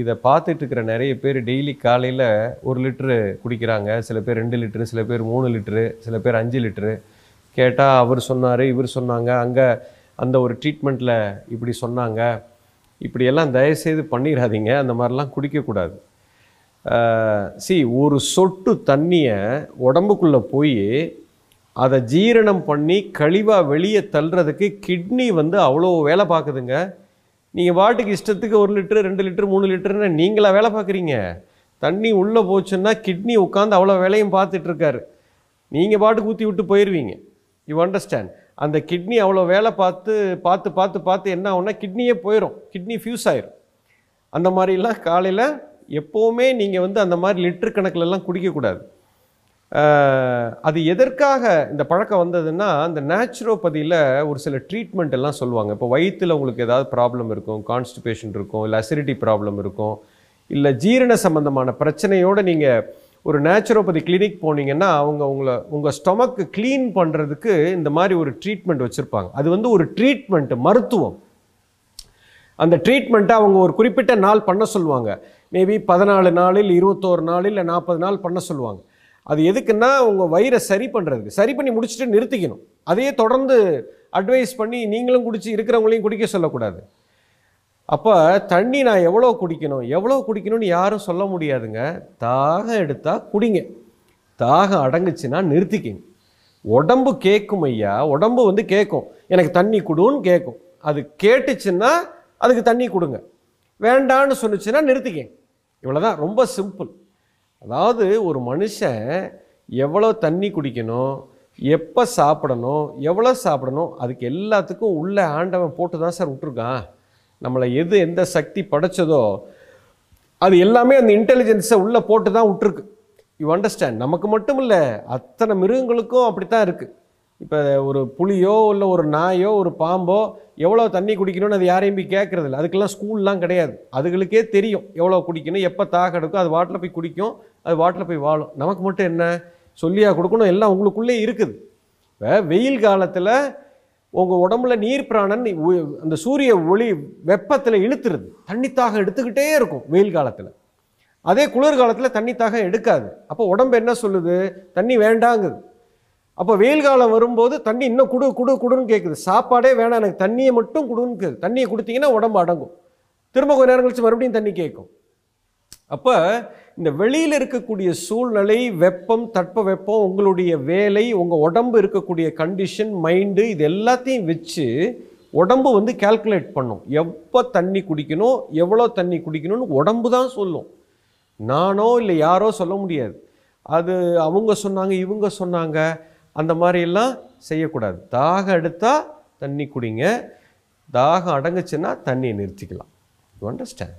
இதை பார்த்துட்டு இருக்கிற நிறைய பேர் டெய்லி காலையில் ஒரு லிட்ரு குடிக்கிறாங்க. சில பேர் ரெண்டு லிட்ரு சில பேர் மூணு லிட்ரு சில பேர் அஞ்சு லிட்ரு கேட்டால் அவர் சொன்னார் இவர் சொன்னாங்க. அங்கே அந்த ஒரு ட்ரீட்மெண்ட்டில் இப்படி சொன்னாங்க. இப்படியெல்லாம் தயவுசெய்து பண்ணிடாதீங்க அந்த மாதிரிலாம் குடிக்கக்கூடாது. சி ஒரு சொட்டு தண்ணியை உடம்புக்குள்ளே போய் அதை ஜீரணம் பண்ணி கழிவாக வெளியே தள்ளுறதுக்கு கிட்னி வந்து அவ்வளோ வேலை பார்க்குதுங்க. நீங்கள் பாட்டுக்கு இஷ்டத்துக்கு ஒரு லிட்டரு ரெண்டு லிட்டரு மூணு லிட்டருன்னு நீங்களா வேலை பார்க்குறீங்க? தண்ணி உள்ளே போச்சுன்னா கிட்னி உட்காந்து அவ்வளோ வேலையும் பார்த்துட்ருக்காரு நீங்கள் பாட்டுக்கு ஊற்றி விட்டு போயிடுவீங்க யூ அண்டர்ஸ்டாண்ட் அந்த கிட்னி அவ்வளோ வேலை பார்த்து பார்த்து பார்த்து பார்த்து என்ன ஆகும்னா கிட்னியே போயிடும் கிட்னி ஃபியூஸ் ஆயிரும். அந்த மாதிரிலாம் காலையில் எப்போவுமே நீங்கள் வந்து அந்த மாதிரி லிட்டர் கணக்கிலலாம் குடிக்கக்கூடாது. அது எதற்காக இந்த பழக்கம் வந்ததுன்னா அந்த நேச்சுரோபதியில் ஒரு சில ட்ரீட்மெண்ட் எல்லாம் சொல்லுவாங்க. இப்போ வயிற்றில் உங்களுக்கு ஏதாவது ப்ராப்ளம் இருக்கும் கான்ஸ்டிபேஷன் இருக்கும் இல்லை அசிடிட்டி ப்ராப்ளம் இருக்கும் இல்லை ஜீரண சம்பந்தமான பிரச்சனையோடு நீங்கள் ஒரு நேச்சுரோபதி கிளினிக் போனீங்கன்னா அவங்க உங்களை உங்கள் ஸ்டொமக்கு க்ளீன் பண்ணுறதுக்கு இந்த மாதிரி ஒரு ட்ரீட்மெண்ட் வச்சுருப்பாங்க. அது வந்து ஒரு ட்ரீட்மெண்ட்டு மருத்துவம். அந்த ட்ரீட்மெண்ட்டை அவங்க ஒரு குறிப்பிட்ட நாள் பண்ண சொல்லுவாங்க. மேபி பதினாலு நாளில் இருபத்தோரு நாளில் இல்லை நாற்பது நாள் பண்ண சொல்லுவாங்க. அது எதுக்குன்னா உங்கள் வயிறை சரி பண்ணுறதுக்கு சரி பண்ணி முடிச்சுட்டு நிறுத்திக்கணும். அதையே தொடர்ந்து அட்வைஸ் பண்ணி நீங்களும் குடிச்சு இருக்கிறவங்களையும் குடிக்க சொல்லக்கூடாது. அப்போ தண்ணி நான் எவ்வளோ குடிக்கணும் எவ்வளோ குடிக்கணும்னு யாரும் சொல்ல முடியாதுங்க. தாகம் எடுத்தால் குடிங்க. தாகம் அடங்குச்சுன்னா நிறுத்திக்கிங்க. உடம்பு கேட்கும் ஐயா. உடம்பு வந்து கேட்கும் எனக்கு தண்ணி கொடுன்னு கேட்கும் அது கேட்டுச்சுன்னா அதுக்கு தண்ணி கொடுங்க. வேண்டான்னு சொன்னிச்சுன்னா நிறுத்திக்கங்க. இவ்வளோதான் ரொம்ப சிம்பிள் அதாவது ஒரு மனுஷன் எவ்வளோ தண்ணி குடிக்கணும் எப்போ சாப்பிடணும் எவ்வளோ சாப்பிடணும் அதுக்கு எல்லாத்துக்கும் உள்ளே ஆண்டவன் போட்டு தான் சார் விட்ருக்கான் நம்மளை எது எந்த சக்தி படைச்சதோ அது எல்லாமே அந்த இன்டெலிஜென்ஸை உள்ளே போட்டு தான் விட்ருக்கு யூ அண்டர்ஸ்டாண்ட் நமக்கு மட்டும் இல்லை அத்தனை மிருகங்களுக்கும் அப்படி தான் இருக்குது இப்போ ஒரு புளியோ இல்லை ஒரு நாயோ ஒரு பாம்போ எவ்வளோ தண்ணி குடிக்கணும்னு அது யாரையும் போய் கேட்குறதில்ல அதுக்கெல்லாம் ஸ்கூல்லாம் கிடையாது. அதுகளுக்கே தெரியும் எவ்வளோ குடிக்கணும் எப்போ தாக எடுக்கும் அது வாட்டில் போய் குடிக்கும் அது வாட்டில் போய் வாழும். நமக்கு மட்டும் என்ன? சொல்லியாக கொடுக்கணும் எல்லாம் உங்களுக்குள்ளே இருக்குது. இப்போ வெயில் காலத்தில் உங்கள் உடம்புல நீர் பிராணன் அந்த சூரிய ஒளி வெப்பத்தில் இழுத்துருது. தண்ணித்தாக எடுத்துக்கிட்டே இருக்கும் வெயில் காலத்தில். அதே குளிர்காலத்தில் தண்ணித்தாக எடுக்காது. அப்போ உடம்பு என்ன சொல்லுது? தண்ணி வேண்டாங்குது. அப்போ வெயில் காலம் வரும்போது தண்ணி இன்னும் குடு குடு குடுன்னு கேட்குது சாப்பாடே வேணாம் எனக்கு தண்ணியை மட்டும் குடுன்னு கேக்குது. தண்ணியை கொடுத்தீங்கன்னா உடம்பு அடங்கும். திரும்ப கொஞ்ச நேரம் கழிச்சு மறுபடியும் தண்ணி கேட்கும் அப்போ இந்த வெளியில் இருக்கக்கூடிய சூழ்நிலை வெப்பம் தட்ப வெப்பம் உங்களுடைய வேலை உங்கள் உடம்பு இருக்கக்கூடிய கண்டிஷன் மைண்டு இது எல்லாத்தையும் வச்சு உடம்பு வந்து கால்குலேட் பண்ணும். எப்போ தண்ணி குடிக்கணும் எவ்வளோ தண்ணி குடிக்கணும்னு உடம்பு தான் சொல்லும். நானோ இல்லை யாரோ சொல்ல முடியாது. அது அவங்க சொன்னாங்க இவங்க சொன்னாங்க. அந்த மாதிரியெல்லாம் செய்யக்கூடாது. தாகம் எடுத்தால் தண்ணி குடிங்க. தாகம் அடங்குச்சுன்னா தண்ணியை நிறுத்திக்கலாம். You understand